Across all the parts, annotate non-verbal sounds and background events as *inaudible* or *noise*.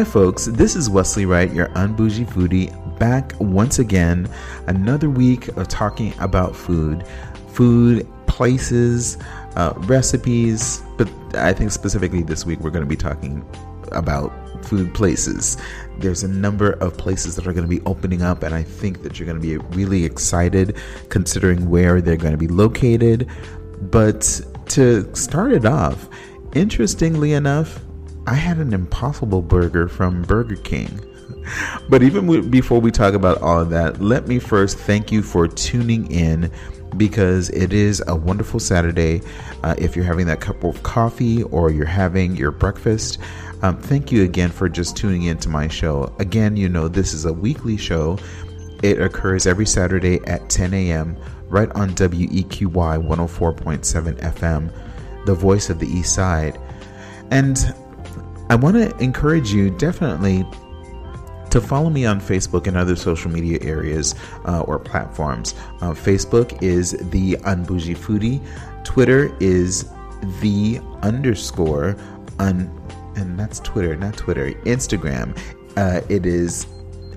Hi, folks. This is Wesley Wright, your unbougie foodie, back once again. Another week of talking about food, food, places, uh, recipes. But I think specifically this week we're going to be talking about food places. There's a number of places that are going to be opening up, and I think that you're going to be really excited considering where they're going to be located. But to start it off, interestingly enough, I had an impossible burger from Burger King. But even before we talk about all of that, let me first thank you for tuning in because it is a wonderful Saturday. Uh, if you're having that cup of coffee or you're having your breakfast, um, thank you again for just tuning in to my show. Again, you know, this is a weekly show, it occurs every Saturday at 10 a.m. right on WEQY 104.7 FM, the voice of the East Side. And I want to encourage you definitely to follow me on Facebook and other social media areas uh, or platforms. Uh, Facebook is the Unbougie Foodie. Twitter is the underscore un, and that's Twitter, not Twitter. Instagram, uh, it is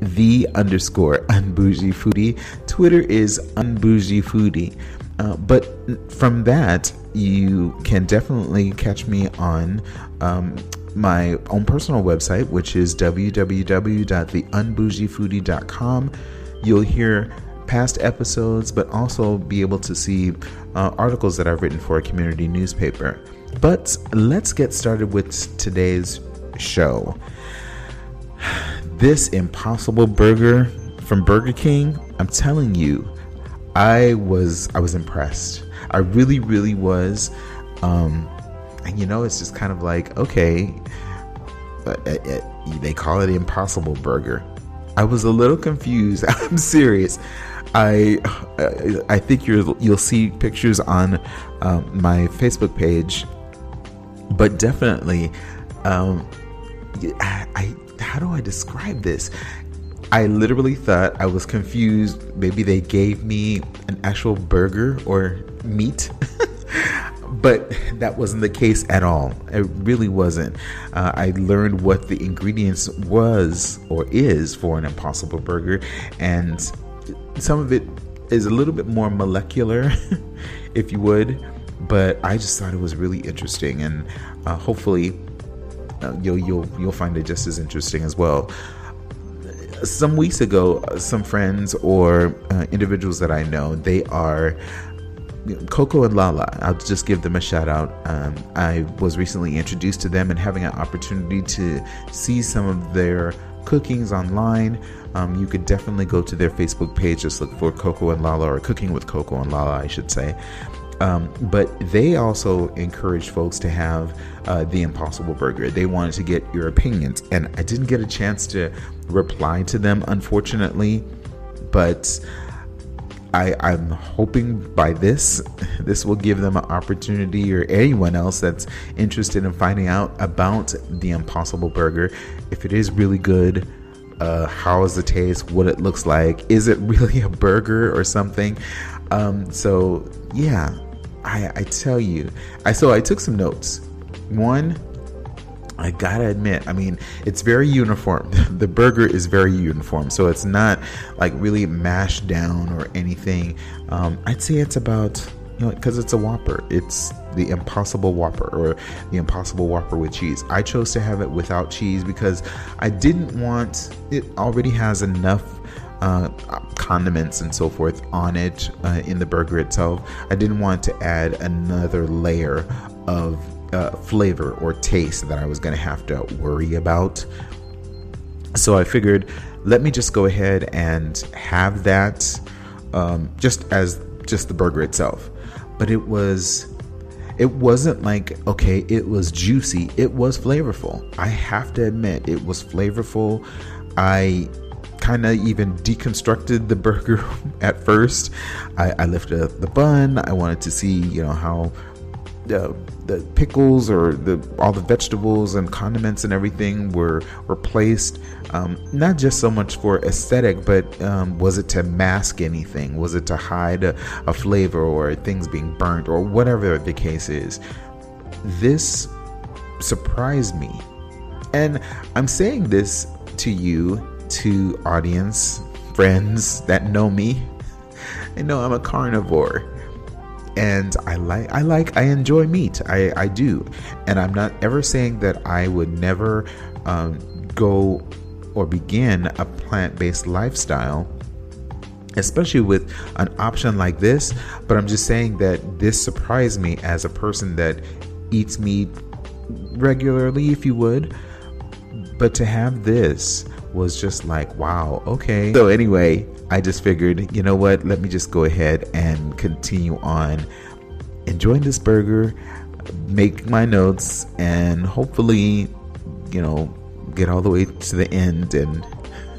the underscore *laughs* unbougie foodie. Twitter is unbougie foodie. Uh, but from that, you can definitely catch me on um, my own personal website, which is www.theunbougiefoodie.com. You'll hear past episodes, but also be able to see uh, articles that I've written for a community newspaper. But let's get started with today's show. This impossible burger from Burger King, I'm telling you, I was I was impressed. I really, really was. Um, and you know, it's just kind of like, okay, uh, uh, uh, they call it the Impossible Burger. I was a little confused. *laughs* I'm serious. I I think you you'll see pictures on um, my Facebook page, but definitely, um, I, I how do I describe this? I literally thought I was confused. Maybe they gave me an actual burger or meat. *laughs* but that wasn't the case at all. It really wasn't. Uh, I learned what the ingredients was or is for an Impossible Burger, and some of it is a little bit more molecular, *laughs* if you would. But I just thought it was really interesting, and uh, hopefully, uh, you'll you'll you'll find it just as interesting as well some weeks ago, some friends or uh, individuals that I know, they are Coco and Lala, I'll just give them a shout out. Um, I was recently introduced to them and having an opportunity to see some of their cookings online. Um, you could definitely go to their Facebook page, just look for Coco and Lala or Cooking with Coco and Lala, I should say. Um, but they also encouraged folks to have uh, the Impossible Burger. They wanted to get your opinions, and I didn't get a chance to reply to them, unfortunately. But I, I'm hoping by this, *laughs* this will give them an opportunity, or anyone else that's interested in finding out about the Impossible Burger, if it is really good, uh, how is the taste, what it looks like, is it *laughs* really a burger or something? Um, so yeah, I, I tell you, I so I took some notes. One, I gotta admit, I mean, it's very uniform. *laughs* the burger is very uniform, so it's not like really mashed down or anything. Um, I'd say it's about you know, because it's a Whopper. It's the Impossible Whopper or the Impossible Whopper with cheese. I chose to have it without cheese because I didn't want it already has enough uh, condiments and so forth on it uh, in the burger itself. I didn't want to add another layer of uh, flavor or taste that I was going to have to worry about. So I figured, let me just go ahead and have that um, just as just the burger itself. But it was it wasn't like okay it was juicy it was flavorful i have to admit it was flavorful i kind of even deconstructed the burger *laughs* at first I, I lifted up the bun i wanted to see you know how the the pickles or the all the vegetables and condiments and everything were replaced um, not just so much for aesthetic but um, was it to mask anything? Was it to hide a, a flavor or things being burnt or whatever the case is? This surprised me. And i'm saying this to you to audience friends that know me. *laughs* And know i'm a carnivore and I like I like I enjoy meat. I I do, and I'm not ever saying that I would never um, go or begin a plant-based lifestyle especially with an option like this but i'm just saying that this surprised me as a person that eats meat regularly if you would but to have this was just like wow okay so anyway I just figured, you know what, let me just go ahead and continue on enjoying this burger, make my notes, and hopefully, you know, get all the way to the end and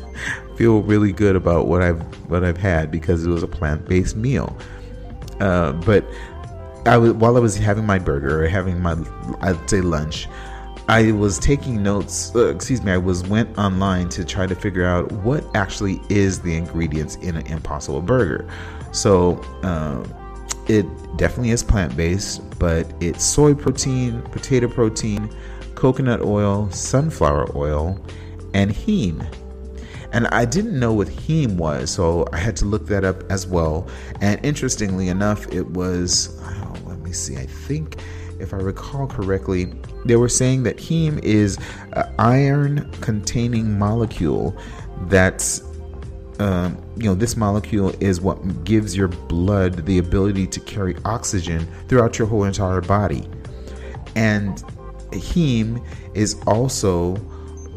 *laughs* feel really good about what I've what I've had because it was a plant based meal. Uh, but I was while I was having my burger or having my I'd say lunch, I was taking notes. Uh, excuse me. I was went online to try to figure out what actually is the ingredients in an Impossible Burger. So uh, it definitely is plant based, but it's soy protein, potato protein, coconut oil, sunflower oil, and heme. And I didn't know what heme was, so I had to look that up as well. And interestingly enough, it was, oh, let me see, I think if I recall correctly, they were saying that heme is an iron containing molecule that's um, you know this molecule is what gives your blood the ability to carry oxygen throughout your whole entire body. And heme is also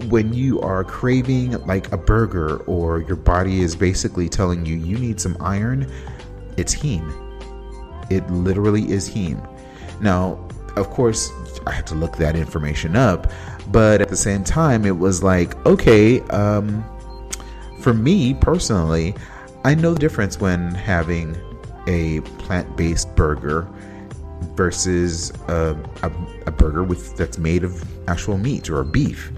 when you are craving like a burger or your body is basically telling you you need some iron it's heme. It literally is heme. Now of course, I had to look that information up, but at the same time, it was like, okay, um, for me personally, I know the difference when having a plant-based burger versus a, a, a, burger with that's made of actual meat or beef.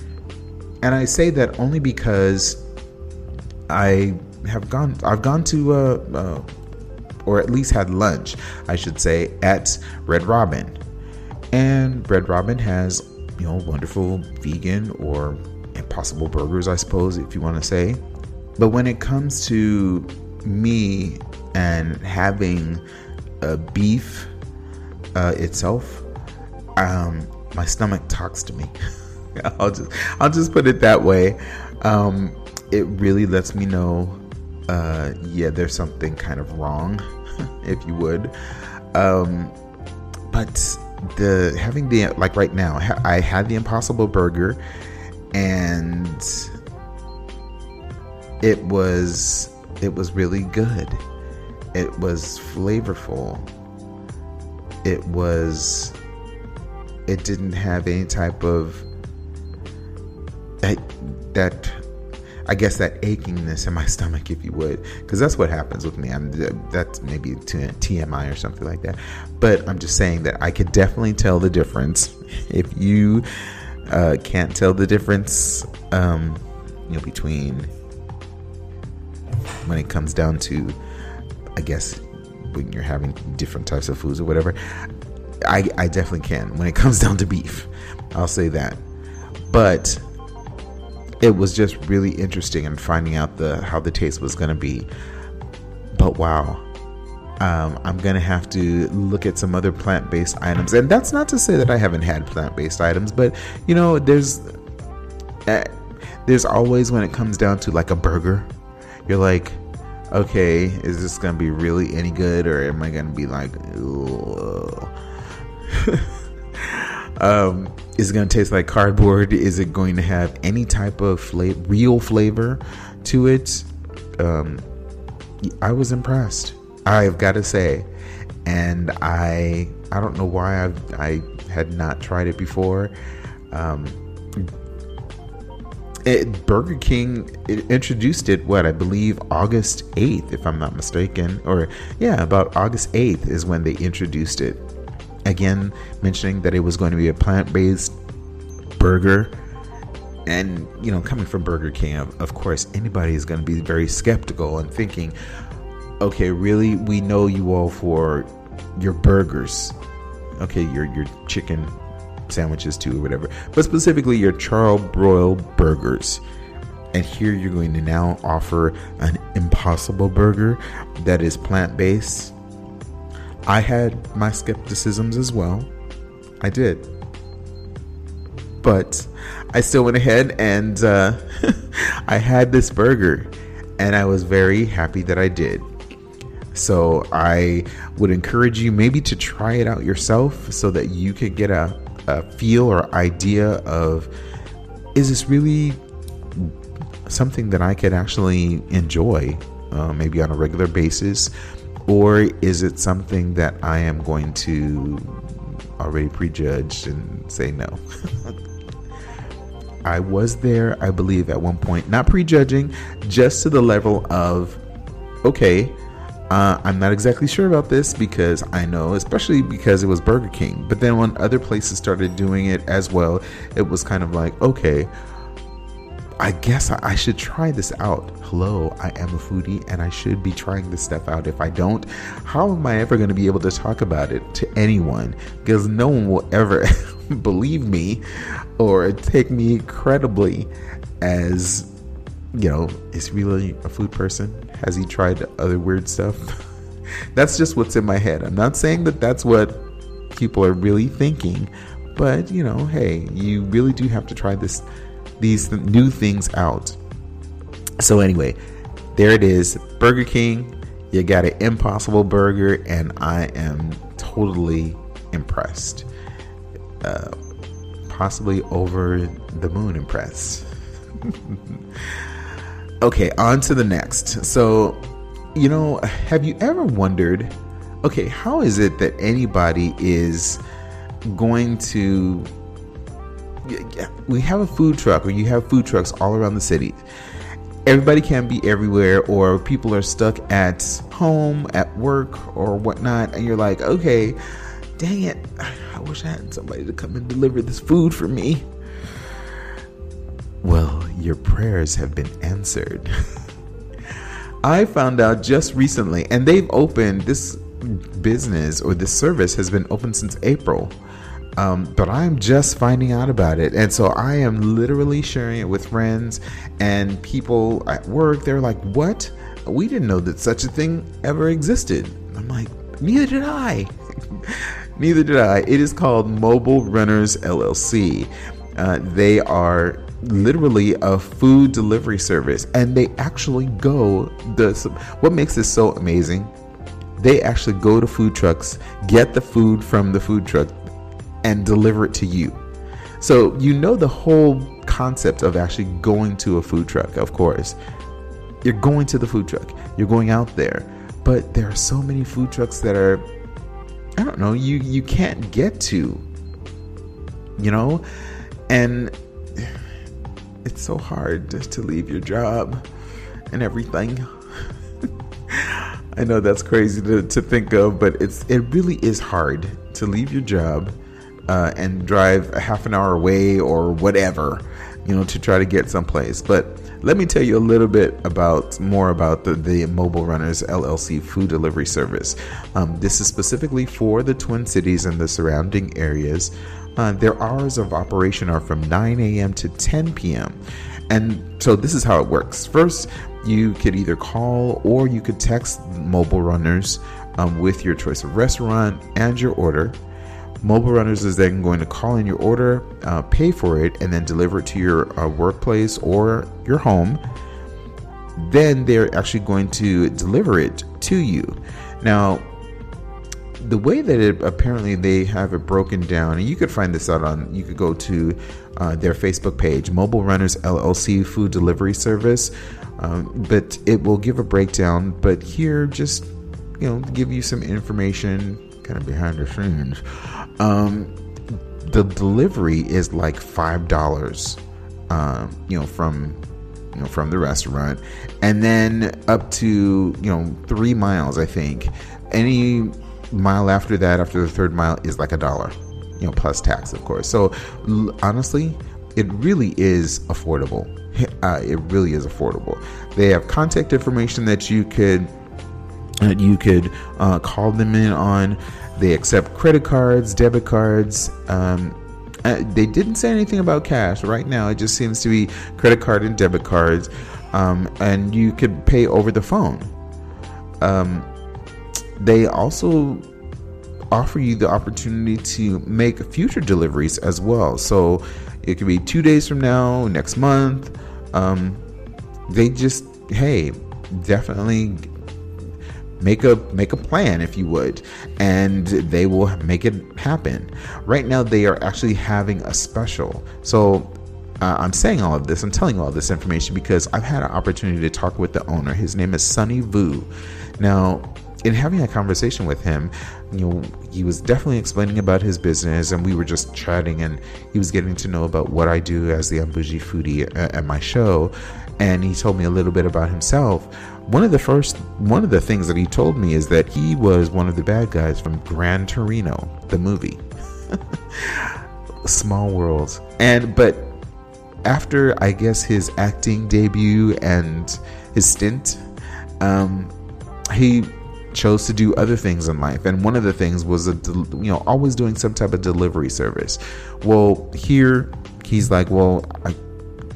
And I say that only because I have gone I've gone to uh, uh, or at least had lunch, I should say, at Red Robin. And Red Robin has, you know, wonderful vegan or impossible burgers, I suppose, if you want to say. But when it comes to me and having a beef uh, itself, um, my stomach talks to me. *laughs* I'll just I'll just put it that way. Um, it really lets me know, uh, yeah, there's something kind of wrong, *laughs* if you would. Um, but the having the like right now i had the impossible burger and it was it was really good. It was flavorful. It was it didn't have any type of that that I guess that achingness in my *laughs* stomach, if you would, because that's what happens with me. I'm that's maybe TMI or something like that. But I'm just saying that I could definitely tell the difference. *laughs* If you uh, can't tell the difference, um, you know, between when it comes down to, I guess, when you're having different types of foods or whatever, I, I definitely can. When it *laughs* comes down to beef, I'll say that. But it was just really interesting in finding out the how the taste was going to be. But wow, um, I'm gonna have to look at some other plant-based items, and that's not to say that I haven't had plant-based items, but you know, there's uh, there's always when it comes down to like a burger, you're like, okay, is this gonna be really any good, or am I gonna be like, *laughs* um, is it gonna taste like cardboard? Is it going to have any type of flavor, real flavor to it? Um, I was impressed. I've got to say, and I I don't know why I I had not tried it before. Um, it, Burger King it introduced it what I believe August 8th if I'm not mistaken or yeah about August 8th is when they introduced it again mentioning that it was going to be a plant-based burger and you know coming from Burger King of, course anybody is going to be very skeptical and thinking okay really we know you all for your burgers okay your your chicken sandwiches too or whatever, but specifically your char-broil burgers. And here you're going to now offer an impossible burger that is plant-based. I had my skepticisms as well. I did. But I still went ahead and uh, *laughs* I had this burger, and I was very happy that I did. So I would encourage you maybe to try it out yourself so that you could get a a feel or idea of is this really something that I could actually enjoy, uh, maybe on a regular basis, or is it something that I am going to already prejudge and say no? *laughs* I was there, I believe, at one point, not prejudging, just to the level of, okay, uh, I'm not exactly sure about this because I know, especially because it was Burger King. But then when other places started doing it as well, it was kind of like, okay, I guess I should try this out. Hello, I am a foodie and I should be trying this stuff out. If I don't, how am I ever going to be able to talk about it to anyone? Because no one will ever *laughs* believe me or take me credibly as, you know, is really a food person has he tried other weird stuff? *laughs* that's just what's in my head. I'm not saying that that's what people are really thinking, but you know, hey, you really do have to try this these new things out. So anyway, there it is, Burger King. You got an impossible burger, and I am totally impressed. Uh, possibly over the moon impressed. *laughs* Okay, on to the next. So, you know, have you ever wondered, okay, how is it that anybody is going to we have a food truck or you have food trucks all around the city. Everybody can't be everywhere, or people are stuck at home, at work, or whatnot, and you're like, okay, dang it, *sighs* I wish I had somebody to come and deliver this food for me. Well, your prayers have been answered. *laughs* I found out just recently, and they've opened this business or this service has been open since April. Um, but I'm just finding out about it. And so I am literally sharing it with friends and people at work. They're like, What? We didn't know that such a thing ever existed. I'm like, Neither did I. *laughs* Neither did I. It is called Mobile Runners LLC. Uh, they are literally a food delivery service and they actually go the what makes this so amazing they actually go to food trucks get the food from the food truck and deliver it to you. So you know the whole concept of actually going to a food truck of course. You're going to the food truck. You're going out there. But there are so many food trucks that are i don't know you you can't get to you know? And it's so hard to leave your job and everything. *laughs* I know that's crazy to, to think of, but it's it really is hard to leave your job uh, and drive a half an hour away or whatever, you know, to try to get someplace. But let me tell you a little bit about more about the, the Mobile Runners LLC food delivery service. Um, this is specifically for the Twin Cities and the surrounding areas. Uh, their hours of operation are from 9 a.m. to 10 p.m. And so this is how it works. First, you could either call or you could text mobile runners um, with your choice of restaurant and your order. Mobile runners is then going to call in your order, uh, pay for it, and then deliver it to your uh, workplace or your home. Then they're actually going to deliver it to you. Now, the way that it apparently they have it broken down, and you could find this out on, you could go to uh, their Facebook page, Mobile Runners LLC Food Delivery Service, um, but it will give a breakdown. But here, just you know, give you some information, kind of behind the scenes. Um, the delivery is like five dollars, um, you know, from you know from the restaurant, and then up to you know three miles, I think. Any mile after that, after the third mile, is like a dollar, you know, plus tax, of course. So honestly, it really is affordable. *laughs* Uh, it really is affordable. They have contact information that you could that you could uh, call them in on. They accept credit cards, debit cards. Um, uh, they didn't say anything about cash right now. It just seems to be credit card and debit cards, um, and you could pay over the phone. Um, they also offer you the opportunity to make future deliveries as well. So it could be two days from now, next month. Um, they just, hey, definitely make a make a plan if you would and they will make it happen. Right now they are actually having a special. So uh, i'm saying all of this i'm telling all this information because i've had an opportunity to talk with the owner. His name is sunny vu. Now in having a conversation with him, you know, he was definitely explaining about his business, and we were just chatting, and he was getting to know about what I do as the Unbougie Foodie at, at my show, and he told me a little bit about himself. One of the first, one of the things that he told me is that he was one of the bad guys from Gran Torino, the movie. *laughs* Small world, and but after I guess his acting debut and his stint, um, he chose to do other things in life. And one of the things was a you know always doing some type of delivery service. Well here he's like well i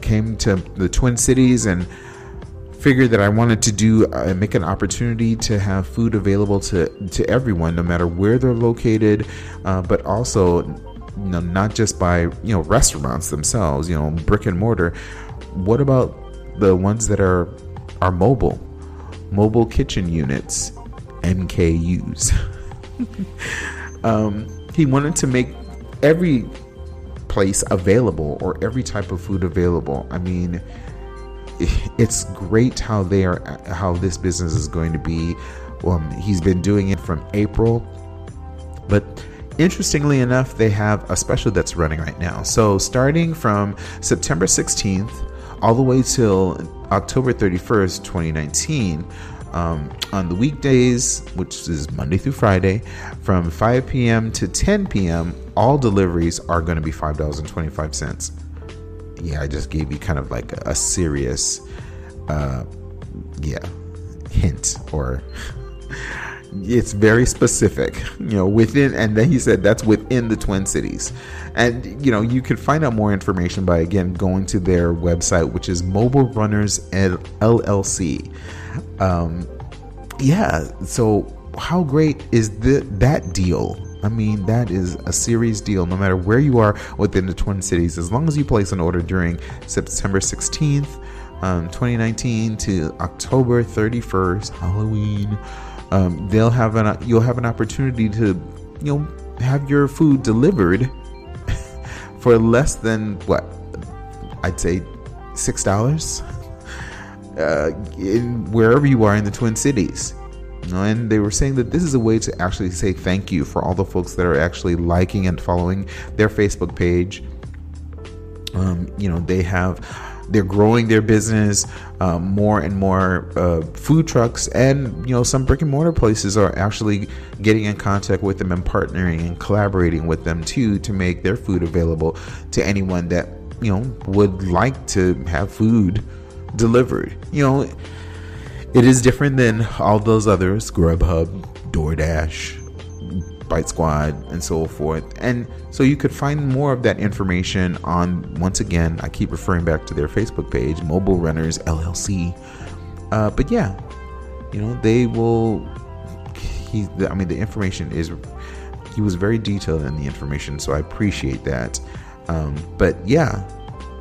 came to the twin cities and figured that i wanted to do uh, make an opportunity to have food available to to everyone no matter where they're located uh, but also you know not just by you know restaurants themselves you know brick and mortar what about the ones that are are mobile mobile kitchen units MKUs. *laughs* um, he wanted to make every place available or every type of food available. I mean, it's great how they are, how this business is going to be. Um, he's been doing it from April, but interestingly enough, they have a special that's running right now. So starting from September 16th all the way till October 31st, 2019 um, on the weekdays, which is Monday through Friday, from 5 p.m. to 10 p.m., all deliveries are going to be $5.25. Yeah, I just gave you kind of like a, serious, uh, yeah, hint or *laughs* it's very specific, you know, within, and then he said that's within the Twin Cities. And, you know, you can find out more information by, again, going to their website, which is Mobile Runners LLC. Um, yeah, so how great is the, that deal? I mean, that is a serious deal no matter where you are within the Twin Cities. As long as you place an order during September 16th, um, 2019 to October 31st, Halloween, um, they'll have an you'll have an opportunity to you know have your food delivered *laughs* for less than what I'd say six dollars uh, wherever you are in the Twin Cities. And they were saying that this is a way to actually say thank you for all the folks that are actually liking and following their Facebook page. Um, you know, they have they're growing their business. Um, more and more uh, food trucks and you know some brick and mortar places are actually getting in contact with them and partnering and collaborating with them too to make their food available to anyone that you know would like to have food delivered. You know, it is different than all those others Grubhub, DoorDash, Bite Squad, and so forth. And so you could find more of that information on, once again, I keep referring back to their Facebook page, Mobile Runners LLC. Uh, but yeah, you know, they will. He, I mean, the information is. He was very detailed in the information, so I appreciate that. Um, but yeah,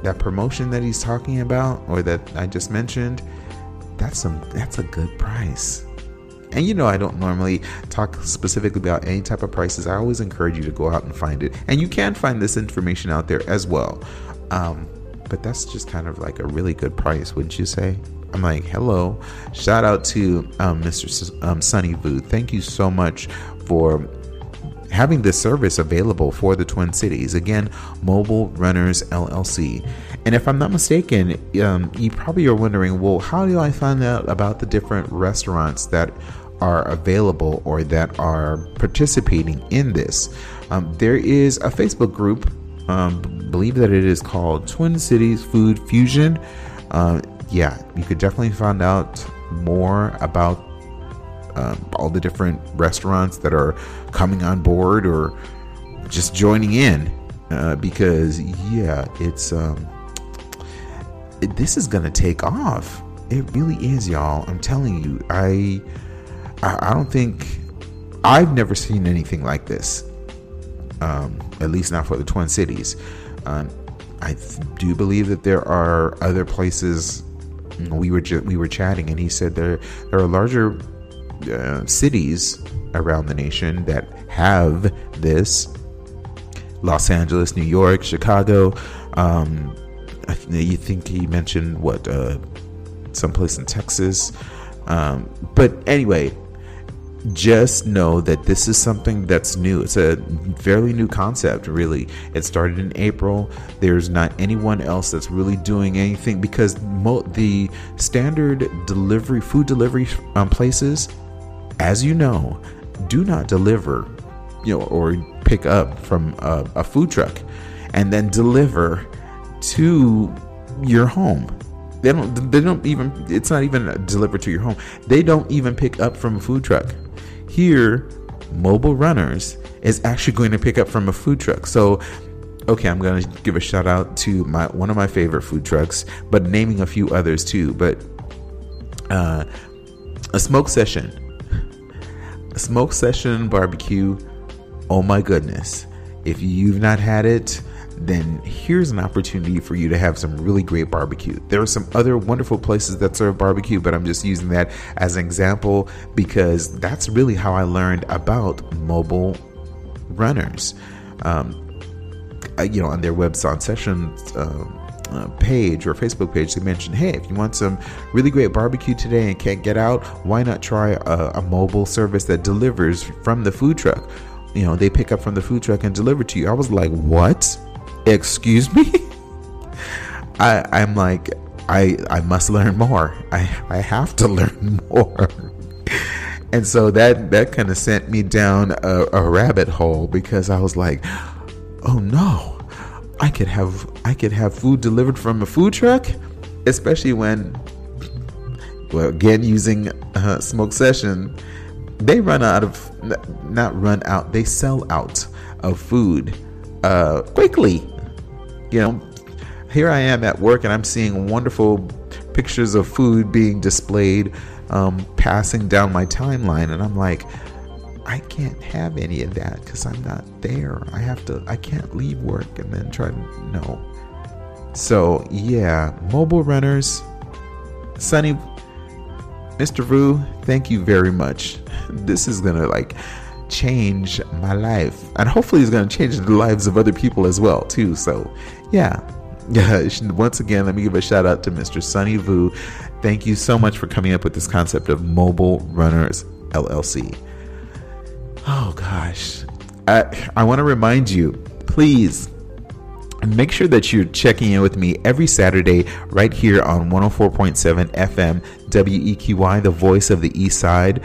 that promotion that he's talking about, or that I just mentioned, that's some that's a good price. And you know, I don't normally talk specifically about any type of prices. I always encourage you to go out and find it, and you can find this information out there as well. Um, but that's just kind of like a really good price, wouldn't you say? I'm like, hello. Shout out to um, Mr. S- um, Sunny Vu. Thank you so much for having this service available for the Twin Cities. Again, Mobile Runners LLC. And if I'm not mistaken, um, you probably are wondering, well, how do I find out about the different restaurants that are available or that are participating in this? Um, there is a Facebook group. Um, believe that it is called Twin Cities Food Fusion. Uh, yeah, you could definitely find out more about um, all the different restaurants that are coming on board or just joining in uh, because yeah it's um, this is gonna take off. It really is y'all. I'm telling you. I i, don't think i've never seen anything like this um, at least not for the twin cities. Um, i do believe that there are other places. We were ju- we were chatting and he said there there are larger uh, cities around the nation that have this Los Angeles, New York, Chicago. Um, you think he mentioned what uh, someplace in Texas. Um, but anyway, just know that this is something that's new. It's a fairly new concept, really. It started in April. There's not anyone else that's really doing anything because mo- the standard delivery, food delivery um, places as you know, do not deliver, you know, or pick up from a, a food truck and then deliver to your home. They don't. They don't even. It's not even delivered to your home. They don't even pick up from a food truck. Here, mobile runners is actually going to pick up from a food truck. So, okay, I'm going to give a shout out to my one of my favorite food trucks, but naming a few others too. But uh, a smoke session Smoke Session Barbecue. Oh my goodness. If you've not had it, then here's an opportunity for you to have some really great barbecue. There are some other wonderful places that serve barbecue, but I'm just using that as an example because that's really how I learned about mobile runners. Um, you know, on their website sessions. Um, uh, page or Facebook page, they mentioned, hey, if you want some really great barbecue today and can't get out, why not try a, a mobile service that delivers from the food truck? You know, they pick up from the food truck and deliver to you. I was like, what? Excuse me? *laughs* I, I'm like, I, I must learn more. I, I have to *laughs* learn more. *laughs* and so that that kind of sent me down a, a rabbit hole because I was like, oh no I could have I could have food delivered from a food truck, especially when well again using uh, smoke session, they run out of not run out they sell out of food uh, quickly. You know, here I am at work and I'm seeing wonderful pictures of food being displayed, um, passing down my timeline, and I'm like I can't have any of that because I'm not there. I have to, I can't leave work and then try to, no. So, yeah, mobile runners, Sunny, Mr. Vu, thank you very much. *laughs* This is gonna like change my life, and hopefully, it's gonna change the lives of other people as well, too. So, yeah, yeah, *laughs* once again, let me give a shout out to Mr. Sunny Vu. Thank you so much for coming up with this concept of Mobile Runners LLC. Oh gosh. I, I want to remind you, please make sure that you're checking in with me every Saturday right here on 104.7 FM WEQY, the voice of the East Side.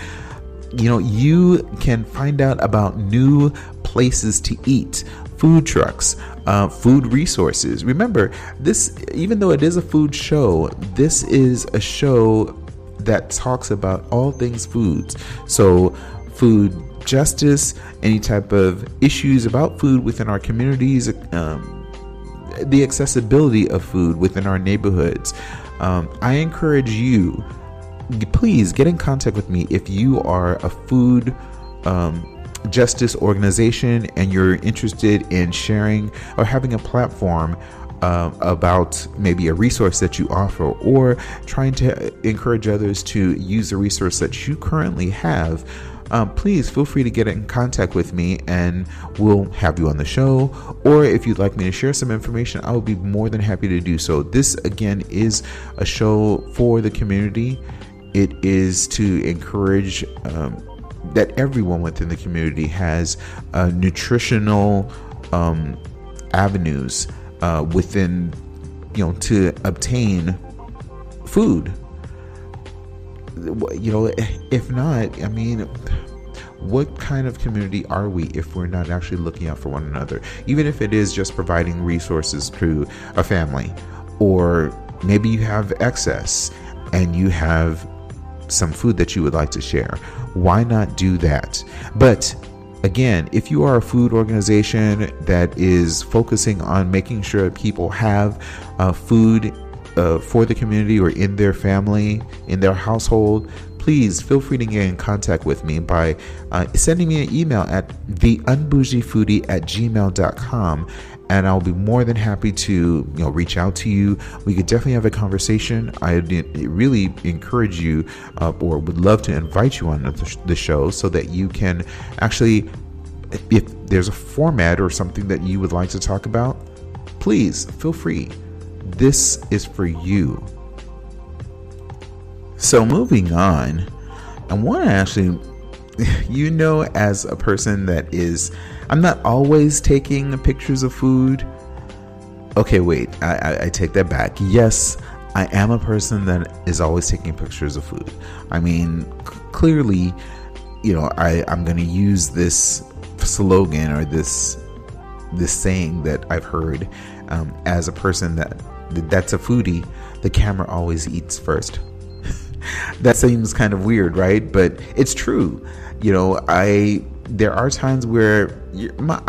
You know, you can find out about new places to eat, food trucks, uh, food resources. Remember, this, even though it is a food show, this is a show that talks about all things foods. So, food justice, any type of issues about food within our communities, um, the accessibility of food within our neighborhoods. Um, I encourage you please get in contact with me if you are a food um, justice organization and you're interested in sharing or having a platform uh, about maybe a resource that you offer or trying to encourage others to use a resource that you currently have. Um, please feel free to get in contact with me and we'll have you on the show. Or if you'd like me to share some information, I will be more than happy to do so. This, again, is a show for the community, it is to encourage um, that everyone within the community has uh, nutritional um, avenues uh, within, you know, to obtain food. You know, if not, I mean, what kind of community are we if we're not actually looking out for one another? Even if it is just providing resources to a family, or maybe you have excess and you have some food that you would like to share. Why not do that? But again, if you are a food organization that is focusing on making sure people have uh, food uh, for the community or in their family, in their household, please feel free to get in contact with me by uh, sending me an email at theunbougiefoodie at gmail.com and I'll be more than happy to you know reach out to you. We could definitely have a conversation. I really encourage you, uh, or would love to invite you on the show so that you can actually, if there's a format or something that you would like to talk about, please feel free. This is for you. So moving on, I want to actually, *laughs* you know, as a person that is I'm not always taking pictures of food. Okay, wait, I, I, I take that back. Yes, I am a person that is always taking pictures of food. I mean, c- clearly, you know, I, I'm going to use this slogan or this this saying that I've heard um, as a person that that's a foodie. The camera always eats first. *laughs* that seems kind of weird, right? But it's true. You know, I there are times where my,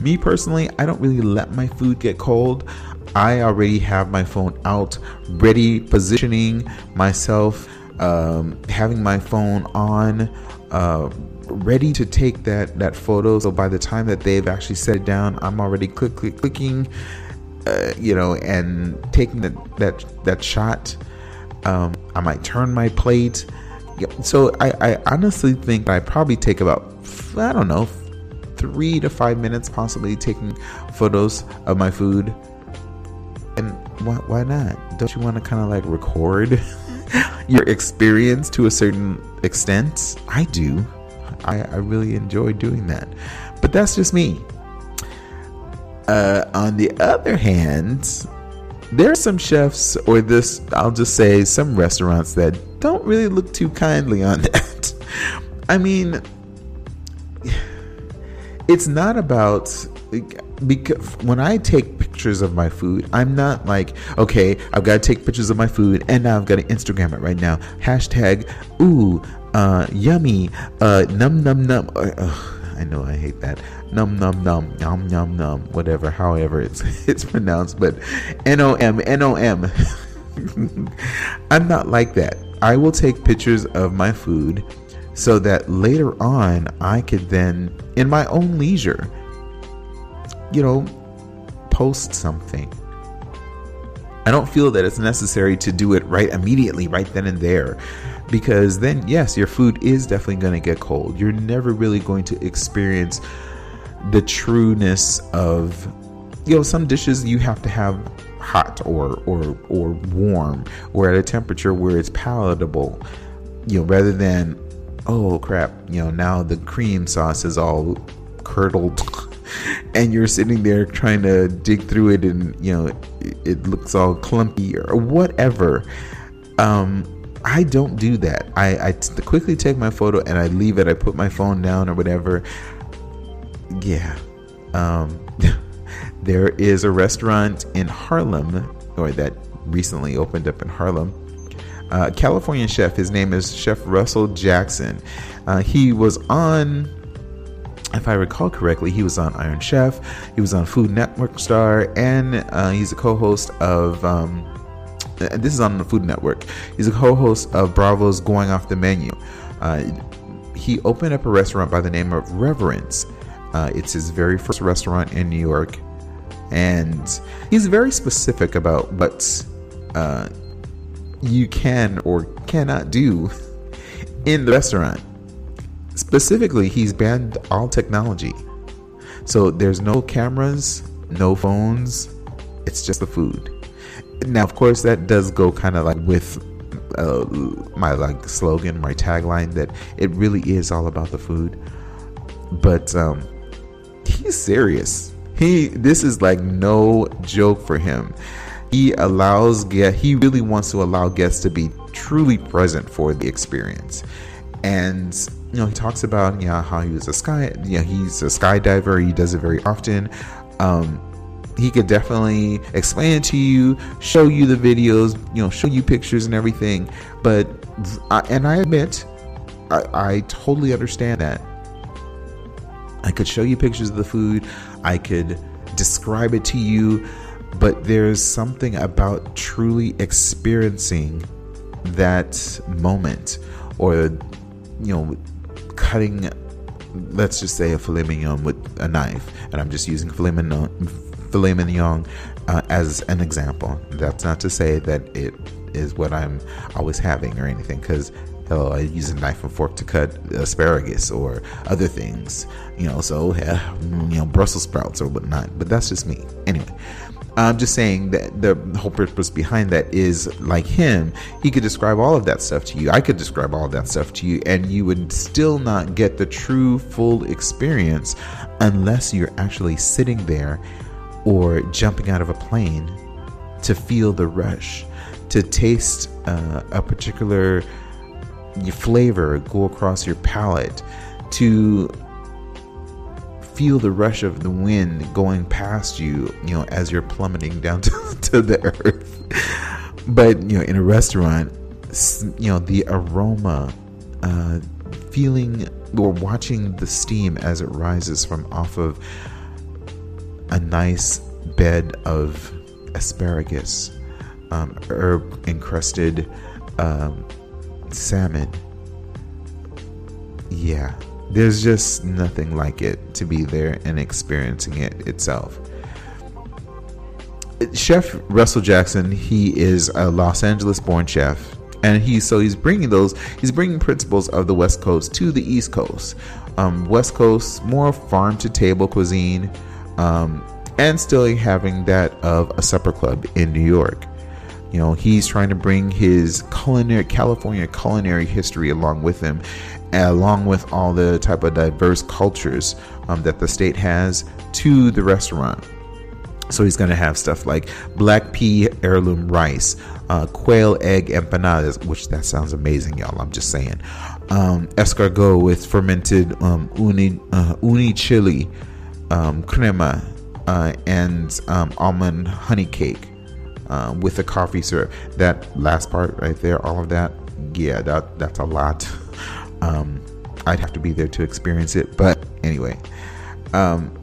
me personally, I don't really let my food get cold. I already have my phone out, ready, positioning myself, um, having my phone on, uh, ready to take that that photo. So by the time that they've actually set it down, I'm already click, click clicking, uh, you know, and taking that that that shot. Um, I might turn my plate. So I, I honestly think I probably take about I don't know, three to five minutes, possibly taking photos of my food. And why, why not? Don't you want to kind of like record *laughs* your experience to a certain extent? I do. I, I really enjoy doing that. But that's just me. Uh, on the other hand, there are some chefs, or this, I'll just say, some restaurants that don't really look too kindly on *laughs* that. I mean, it's not about because when I take pictures of my food, I'm not like, okay, I've got to take pictures of my food and now I've got to Instagram it right now. Hashtag, ooh, uh, yummy, uh, num num num. Uh, I know I hate that. Num num num, num num num, whatever, however it's *laughs* it's pronounced, but N O M N O M. *laughs* I'm not like that. I will take pictures of my food so that later on I could then, in my own leisure, you know, post something. I don't feel that it's necessary to do it right immediately, right then and there. Because then, yes, your food is definitely going to get cold. You're never really going to experience the trueness of, you know, some dishes you have to have hot or or or warm or at a temperature where it's palatable you know rather than oh crap, you know, now the cream sauce is all curdled *laughs* and you're sitting there trying to dig through it and, you know, it, looks all clumpy or whatever. Um, I don't do that. I, I t- quickly take my photo and I leave it. I put my phone down or whatever. Yeah. Um, *laughs* there is a restaurant in Harlem, or that recently opened up in Harlem, uh, Californian chef. His name is Chef Russell Jackson. Uh, he was on, if I recall correctly, he was on Iron Chef. He was on Food Network Star, and uh, he's a co-host of um, this is on the Food Network. He's a co-host of Bravo's Going Off the Menu. Uh, he opened up a restaurant by the name of Reverence. Uh, it's his very first restaurant in New York, and he's very specific about what uh, you can or cannot do in the restaurant. Specifically, he's banned all technology. So there's no cameras, no phones. It's just the food. Now, of course, that does go kind of like with uh, my like slogan, my tagline that it really is all about the food. But um, he's serious. He this is like no joke for him. He allows get he really wants to allow guests to be truly present for the experience. And you know, he talks about yeah how he was a sky yeah he's a skydiver. He does it very often. Um, he could definitely explain it to you, show you the videos, you know, show you pictures and everything. But and I admit, I, I totally understand that. I could show you pictures of the food, I could describe it to you, but there's something about truly experiencing that moment or you know cutting let's just say a filet mignon with a knife and i'm just using filet mignon filet mignon uh, as an example. That's not to say that it is what I'm always having or anything, because hell, I use a knife and fork to cut asparagus or other things, you know. So yeah, you know, Brussels sprouts or whatnot. But that's just me. Anyway, I'm just saying that the whole purpose behind that is like him, he could describe all of that stuff to you. I could describe all of that stuff to you, and you would still not get the true full experience unless you're actually sitting there or jumping out of a plane to feel the rush, to taste uh, a particular flavor go across your palate, to feel the rush of the wind going past you, you know, as you're plummeting down *laughs* to, to the earth. But, you know, in a restaurant, you know, the aroma, uh, feeling or watching the steam as it rises from off of a nice bed of asparagus, um, herb encrusted um, salmon. Yeah, there's just nothing like it to be there and experiencing it itself. Chef Russell Jackson, he is a Los Angeles born chef and he's so he's bringing those he's bringing principles of the west coast to the east coast um, west coast more farm to table cuisine um, and still having that of a supper club in New York. You know, he's trying to bring his culinary California culinary history along with him, along with all the type of diverse cultures um, that the state has to the restaurant. So he's going to have stuff like black pea heirloom rice, uh, quail egg empanadas, which that sounds amazing, y'all. I'm just saying. Um, escargot with fermented um, uni uh, uni chili, um, crema, uh, and um, almond honey cake uh, with the coffee syrup. That last part right there, all of that, yeah, that that's a lot. *laughs* Um, I'd have to be there to experience it, but anyway, um,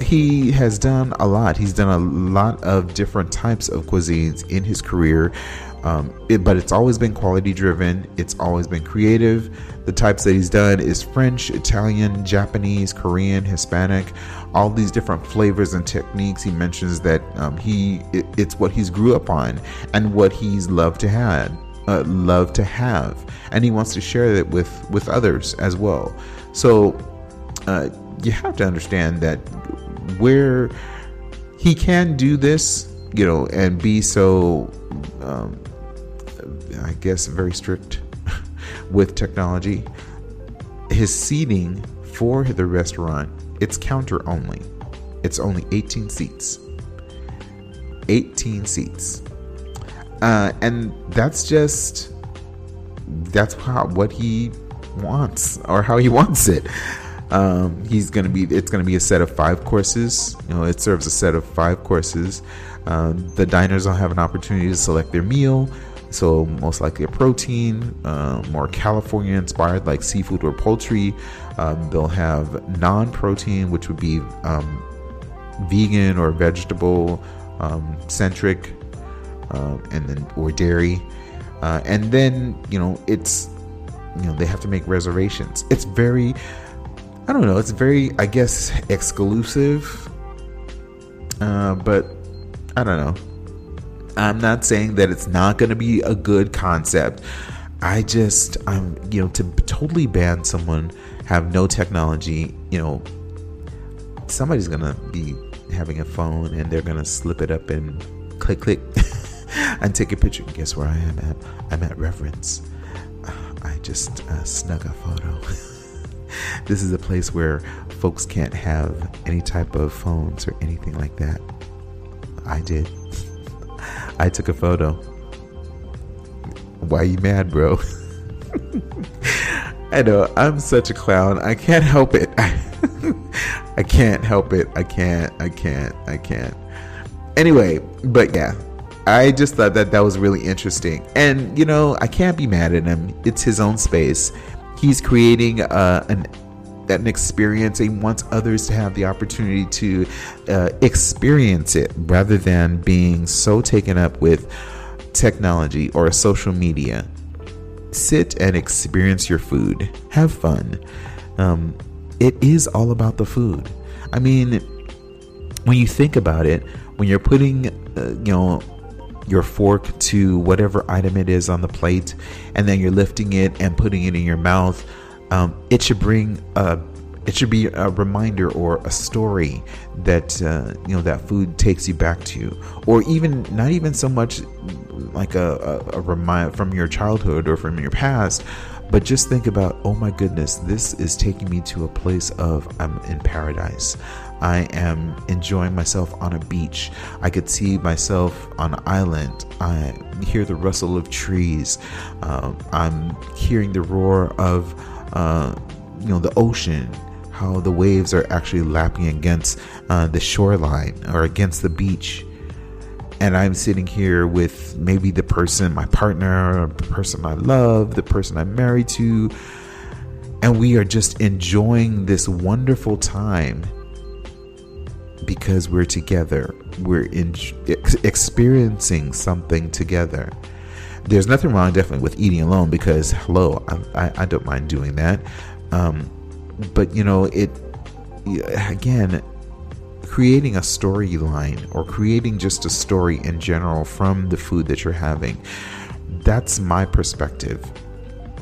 he has done a lot. He's done a lot of different types of cuisines in his career. Um, it, but it's always been quality driven. It's always been creative. The types that he's done is French, Italian, Japanese, Korean, Hispanic, all these different flavors and techniques. He mentions that um, he it, it's what he's grew up on and what he's loved to have, uh, love to have, and he wants to share it with with others as well. So uh, you have to understand that where he can do this, you know, and be so. Um, I guess, very strict with technology. His seating for the restaurant, it's counter only. It's only 18 seats. 18 seats. Uh, and that's just that's how what he wants or how he *laughs* wants it. Um, he's gonna be it's gonna be a set of five courses. You know, it serves a set of five courses. Um, the diners will have an opportunity to select their meal. So, most likely a protein, uh, more California inspired like seafood or poultry. Um, they'll have non protein, which would be um, vegan or vegetable um, centric. um, and then or dairy, uh, and then you know it's you know they have to make reservations. It's very I don't know. It's very I guess exclusive, uh, but I don't know. I'm not saying that it's not going to be a good concept. I just, I'm, you know, to totally ban someone, have no technology, you know, somebody's going to be having a phone and they're going to slip it up and click, click, *laughs* and take a picture. And Guess where I am at? I'm at Reverence. Uh, *sighs* I just uh, snuck a photo. *laughs* this is a place where folks can't have any type of phones or anything like that. I did. I took a photo. Why are you mad, bro? *laughs* I know I'm such a clown. I can't help it. *laughs* I can't help it. I can't. I can't. I can't. Anyway, but yeah, I just thought that that was really interesting. And you know, I can't be mad at him. It's his own space. He's creating uh, an an experience and wants others to have the opportunity to uh, experience it rather than being so taken up with technology or social media. Sit and experience your food. Have fun. Um, it is all about the food. I mean, when you think about it, when you're putting, uh, you know, your fork to whatever item it is on the plate, and then you're lifting it and putting it in your mouth, um, it should bring a it should be a reminder or a story that uh, you know that food takes you back to or even not even so much like a, a, a remind from your childhood or from your past but just think about oh my goodness this is taking me to a place of i'm in paradise I am enjoying myself on a beach. I could see myself on an island. I hear the rustle of trees. Um, I'm hearing the roar of, uh, you know, the ocean how the waves are actually lapping against uh, the shoreline or against the beach. And I'm sitting here with maybe the person, my partner, the person I love, the person I'm married to, and we are just enjoying this wonderful time because we're together. We're in, experiencing something together. There's nothing wrong, definitely, with eating alone because, hello, I, I, I don't mind doing that. Um, but you know it again creating a storyline or creating just a story in general from the food that you're having that's my perspective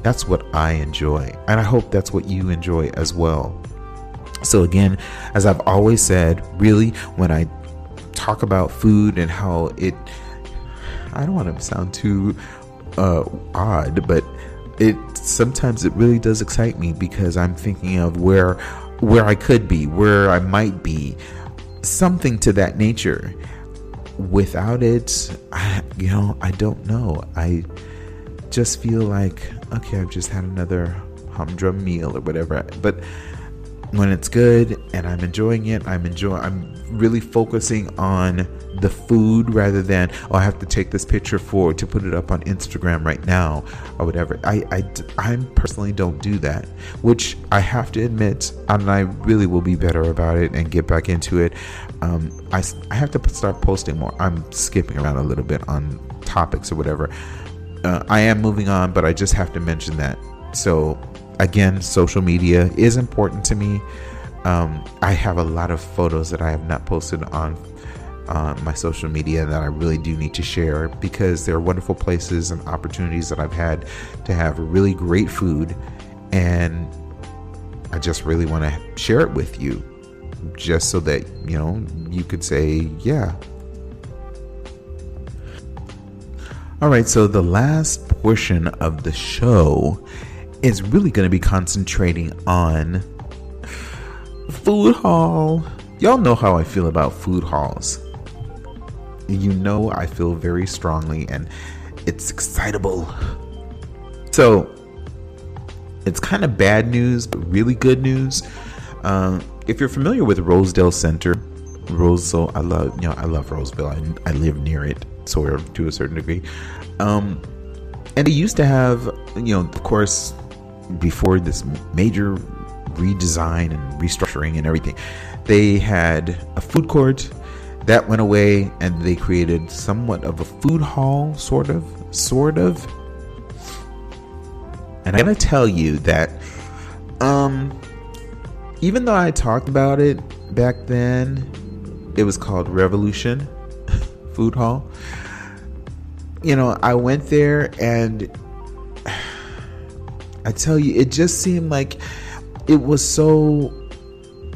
that's what i enjoy and i hope that's what you enjoy as well so again as i've always said really when i talk about food and how it i don't want to sound too uh, odd but it sometimes it really does excite me because I'm thinking of where where I could be, where I might be, something to that nature. Without it, I, you know, I don't know. I just feel like okay, I've just had another humdrum meal or whatever. But when it's good and I'm enjoying it, I'm enjoying. I'm really focusing on the food rather than oh I have to take this picture for to put it up on Instagram right now or whatever. I I I personally don't do that, which I have to admit, and I really will be better about it and get back into it. Um, I I have to start posting more. I'm skipping around a little bit on topics or whatever. Uh, I am moving on, but I just have to mention that. So again, social media is important to me. Um, I have a lot of photos that I have not posted on uh, my social media that I really do need to share because there are wonderful places and opportunities that I've had to have really great food, and I just really want to share it with you, just so that you know you could say, yeah. All right, so the last portion of the show is really going to be concentrating on food hall. Y'all know how I feel about food halls. You know I feel very strongly and it's excitable. So it's kind of bad news, but really good news. Um, if you're familiar with Rosedale Center, Roseville, I love you know I love Roseville. I, I live near it, sort of to a certain degree. Um, and they used to have you know of course before this major redesign and restructuring and everything, they had a food court. that went away, and they created somewhat of a food hall, sort of, sort of. And I'm gonna tell you that, um, even though I talked about it back then, it was called Revolution *laughs* Food Hall. You know, I went there and I tell you, it just seemed like it was so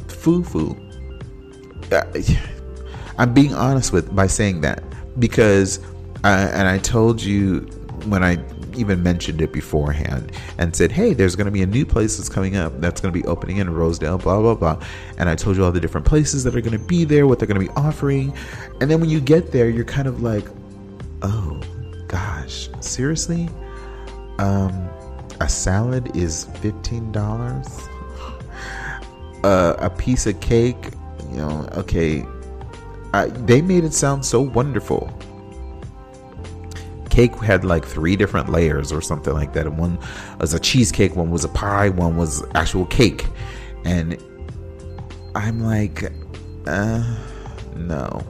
foo foo. I'm being honest with by saying that because, uh, and I told you when I even mentioned it beforehand and said, "Hey, there's going to be a new place that's coming up that's going to be opening in Rosedale, blah blah blah," and I told you all the different places that are going to be there, what they're going to be offering, and then when you get there, you're kind of like, "Oh, gosh, seriously?" Um, a salad is fifteen dollars. Uh, a piece of cake, you know, okay. I, they made it sound so wonderful. Cake had like three different layers or something like that. And one was a cheesecake, one was a pie, one was actual cake. And I'm like, uh, no.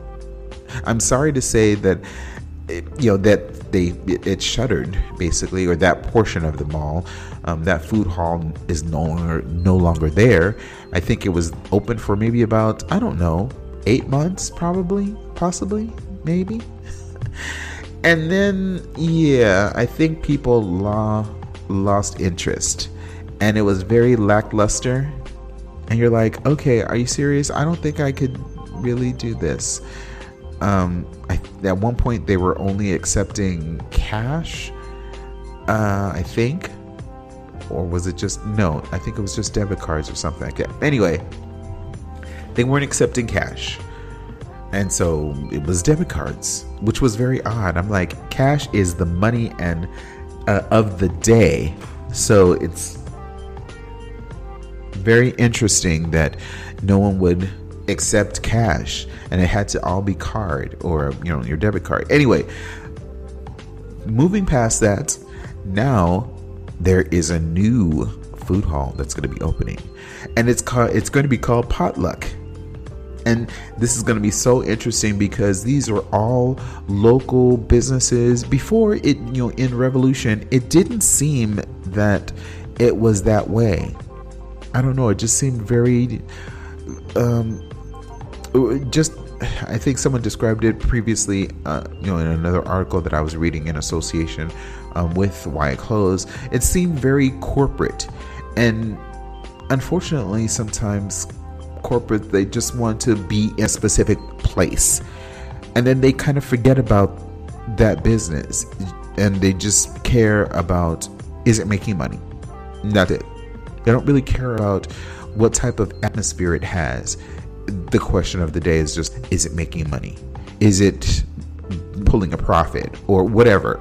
I'm sorry to say that, it, you know, that they it, it, shuttered basically, or that portion of the mall, um, that food hall is no longer no longer there. I think it was open for maybe about I don't know eight months, probably, possibly, maybe. *laughs* and then yeah, I think people lost interest, and it was very lackluster. And you're like, okay, are you serious? I don't think I could really do this. Um, I, at one point, they were only accepting cash. Uh, I think, or was it just no? I think it was just debit cards or something like that. Anyway, they weren't accepting cash. And so it was debit cards, which was very odd. I'm like, cash is the money and uh, of the day. So it's very interesting that no one would accept cash and it had to all be card or you know your debit card. Anyway, moving past that, now there is a new food hall that's going to be opening. And it's called it's going to be called Potluck. And this is going to be so interesting because these are all local businesses. Before it you know in revolution it didn't seem that it was that way. I don't know it just seemed very um just i think someone described it previously uh, you know in another article that i was reading in association um, with wyatt clothes it seemed very corporate and unfortunately sometimes corporate, they just want to be in a specific place. And then they kind of forget about that business and they just care about is it making money? That's it. They don't really care about what type of atmosphere it has. The question of the day is just is it making money? Is it pulling a profit or whatever?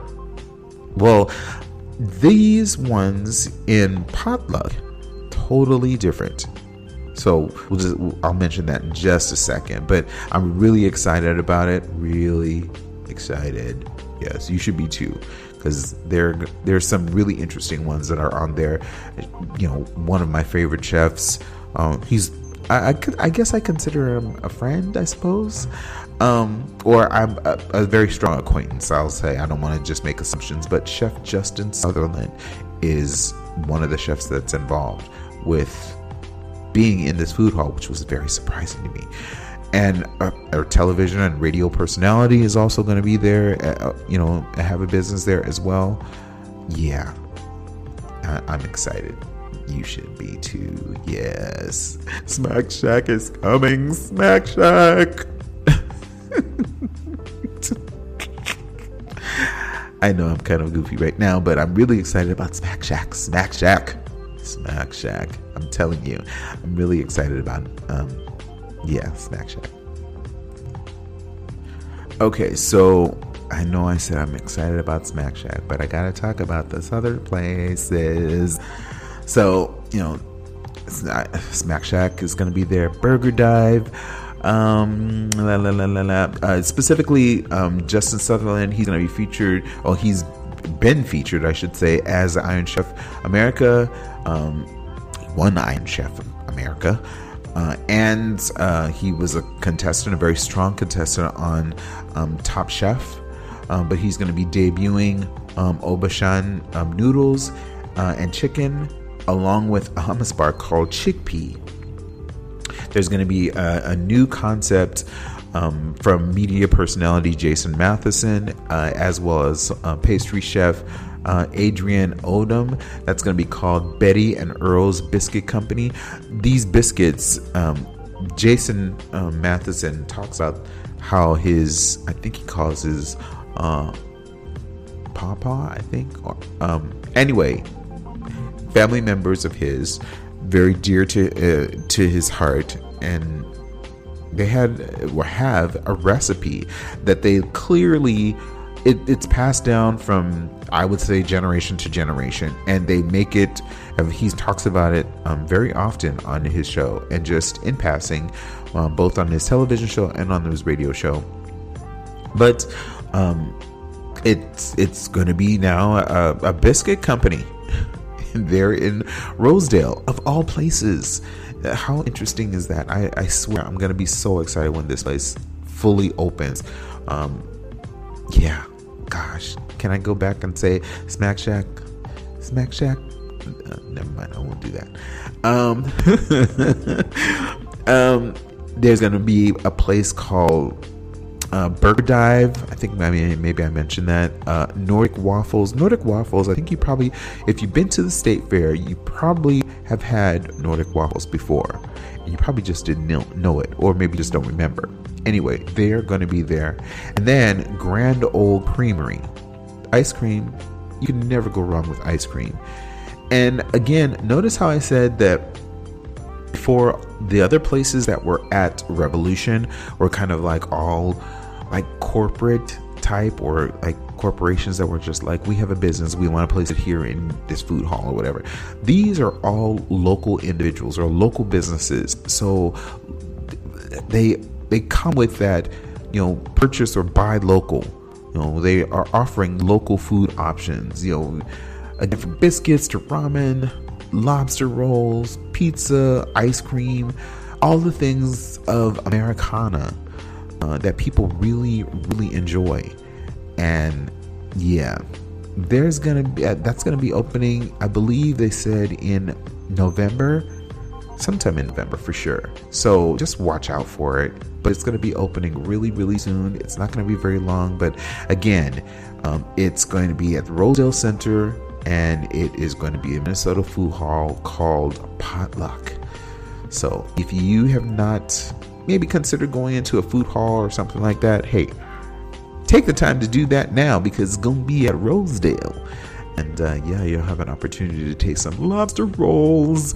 Well, these ones in potluck totally different so we'll just I'll mention that in just a second. But I'm really excited about it. Really excited. Yes, you should be too, because there there's some really interesting ones that are on there. You know, one of my favorite chefs. Um, he's I, I, I guess I consider him a friend, I suppose. Um, or I'm a, a, very strong acquaintance, I'll say. I don't want to just make assumptions, but Chef Justin Sutherland is one of the chefs that's involved with being in this food hall, which was very surprising to me. And our, our television and radio personality is also going to be there, uh, you know, have a business there as well. Yeah, I, I'm excited. You should be too. Yes. Smack Shack is coming. Smack Shack. *laughs* I know I'm kind of goofy right now, but I'm really excited about Smack Shack. Smack Shack. Smack Shack. I'm telling you, I'm really excited about um yeah, Smack Shack. Okay, so I know I said I'm excited about Smack Shack, but I gotta talk about this other places. So, you know, Smack Shack is gonna be there. Burger Dive. Um, la, la, la. Uh, specifically, um, Justin Sutherland, he's gonna be featured. Oh, he's been featured, I should say, as Iron Chef America. Um, one Iron Chef America. Uh, and uh, he was a contestant, a very strong contestant on um, Top Chef. Um, but he's going to be debuting um, Obachan um, noodles uh, and chicken, along with a hummus bar called Chickpea. There's going to be a, a new concept um, from media personality Jason Matheson, uh, as well as uh, pastry chef uh, Adrian Odom. That's going to be called Betty and Earl's Biscuit Company. These biscuits, um, Jason um, Matheson talks about how his, I think he calls his uh, Papa, I think. Or, um, anyway, family members of his, very dear to uh, to his heart, and they had or have a recipe that they clearly it, it's passed down from I would say generation to generation, and they make it. He talks about it um, very often on his show, and just in passing, um, both on his television show and on his radio show. But um, it's it's going to be now a, a biscuit company *laughs* there in Rosedale, of all places. How interesting is that? I, I swear I'm going to be so excited when this place fully opens. Um, yeah, gosh, can I go back and say Smack Shack? Smack Shack? Uh, never mind, I won't do that. Um, *laughs* um, there's going to be a place called uh, Burger Dive. I think maybe maybe I mentioned that. Uh, Nordic Waffles. Nordic Waffles. I think you probably, if you've been to the state fair, you probably have had Nordic Waffles before. You probably just didn't know, it, or maybe just don't remember. Anyway, they're going to be there. And then Grand Ole Creamery. Ice cream. You can never go wrong with ice cream. And again, notice how I said that for the other places that were at Revolution were kind of like all like corporate type or like corporations that were just like we have a business. We want to place it here in this food hall or whatever. These are all local individuals or local businesses. So they they come with that you know purchase or buy local. You know they are offering local food options. You know again from biscuits to ramen lobster rolls pizza ice cream all the things of americana uh, that people really, really enjoy. And yeah, there's gonna be uh, that's gonna be opening. I believe they said in November, sometime in November for sure. So just watch out for it. But it's gonna be opening really, really soon. It's not gonna be very long, but again, um, it's going to be at the Rosedale Center, and it is going to be a Minnesota Food Hall called Potluck. So if you have not maybe consider going into a food hall or something like that, hey, take the time to do that now because it's going to be at Rosedale. And uh, yeah, you'll have an opportunity to taste some lobster rolls,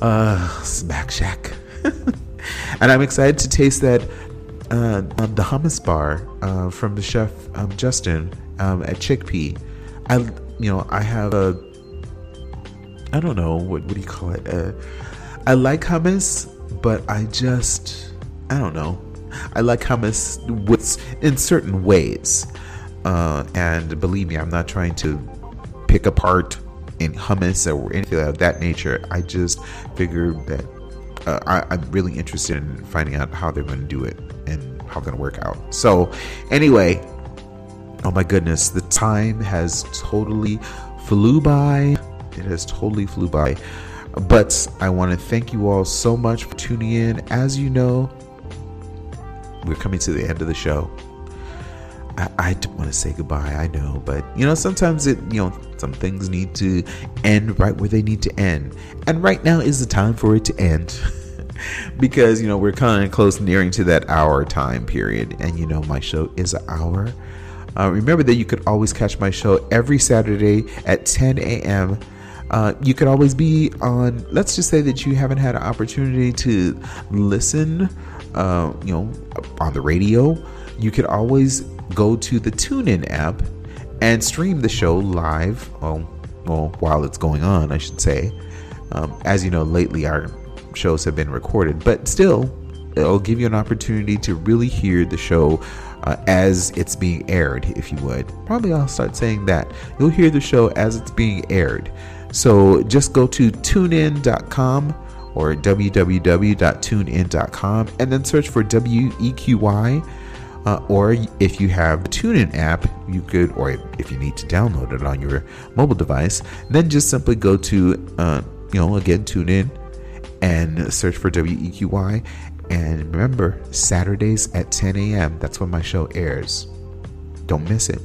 uh, Smack Shack. *laughs* and I'm excited to taste that uh, um, the hummus bar uh, from the chef um, Justin um, at Chickpea. I, you know, I have a, I don't know what what do you call it? Uh, I like hummus, but I just I don't know. I like hummus with in certain ways, uh, and believe me, I'm not trying to pick apart in hummus or anything of that nature. I just figured that uh, I, am really interested in finding out how they're going to do it and how it's going to work out. So, anyway, oh my goodness, the time has totally flew by. It has totally flew by. But I want to thank you all so much for tuning in. As you know, we're coming to the end of the show. I, I don't want to say goodbye, I know, but you know, sometimes it, you know, some things need to end right where they need to end. And right now is the time for it to end. *laughs* because, you know, we're kind of close nearing to that hour time period. And, you know, my show is an hour. Uh, remember that you could always catch my show every Saturday at 10 a.m. Uh, you could always be on, let's just say that you haven't had an opportunity to listen, uh, you know, on the radio. You could always go to the TuneIn app and stream the show live. Well, well, while it's going on, I should say. Um, as you know, lately our shows have been recorded, but still, it'll give you an opportunity to really hear the show uh, as it's being aired, if you would. Probably I'll start saying that. You'll hear the show as it's being aired. So just go to tunein.com or www.tunein.com and then search for WEQY. Uh, or if you have the TuneIn app, you could, or if you need to download it on your mobile device, then just simply go to, uh, you know, again, TuneIn and search for WEQY. And remember, Saturdays at 10 a.m., that's when my show airs. Don't miss it.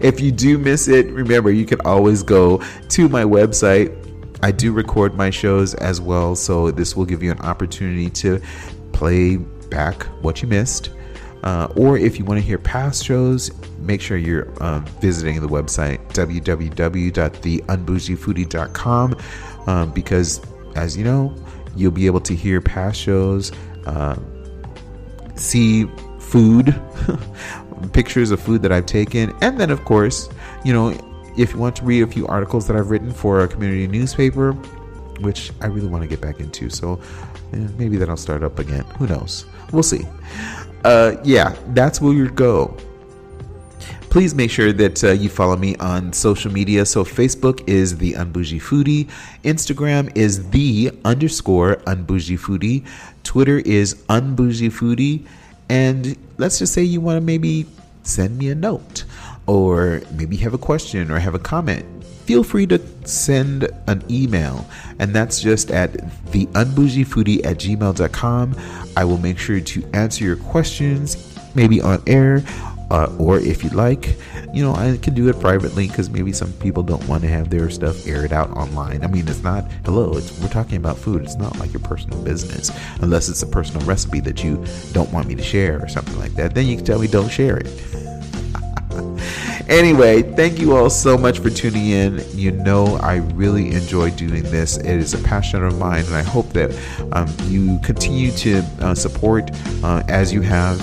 If you do miss it, remember, you can always go to my website. I do record my shows as well, so this will give you an opportunity to play back what you missed. Uh, or if you want to hear past shows, make sure you're uh, visiting the website www.theunbougiefoodie.com um, because, as you know, you'll be able to hear past shows, uh, see food, *laughs* pictures of food that I've taken, and then, of course, you know, if you want to read a few articles that I've written for a community newspaper, which I really want to get back into. So eh, maybe that'll start up again. Who knows? We'll see uh, yeah, that's where you go. Please make sure that uh, you follow me on social media. So Facebook is the Unbougie Foodie, Instagram is the underscore Unbougie Foodie, Twitter is Unbougie Foodie, and let's just say you want to maybe send me a note or maybe have a question or have a comment feel free to send an email, and that's just at theunbougiefoodie at gmail.com. I will make sure to answer your questions, maybe on air, uh, or if you'd like, you know, I can do it privately because maybe some people don't want to have their stuff aired out online. I mean, it's not, hello, it's, we're talking about food. It's not like your personal business, unless it's a personal recipe that you don't want me to share or something like that. Then you can tell me don't share it. *laughs* Anyway, thank you all so much for tuning in. You know, I really enjoy doing this. It is a passion of mine, and I hope that um, you continue to uh, support uh, as you have.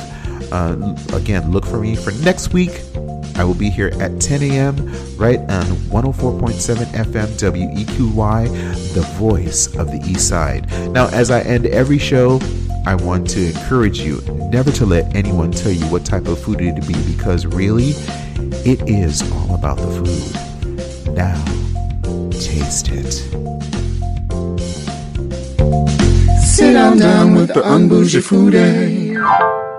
Uh, again, look for me for next week. I will be here at 10 a.m. right on 104.7 FM WEQY, the voice of the East Side. Now, as I end every show, I want to encourage you never to let anyone tell you what type of food it to be because really, it is all about the food. Now, taste it. Sit down, down with the unbougie foodie.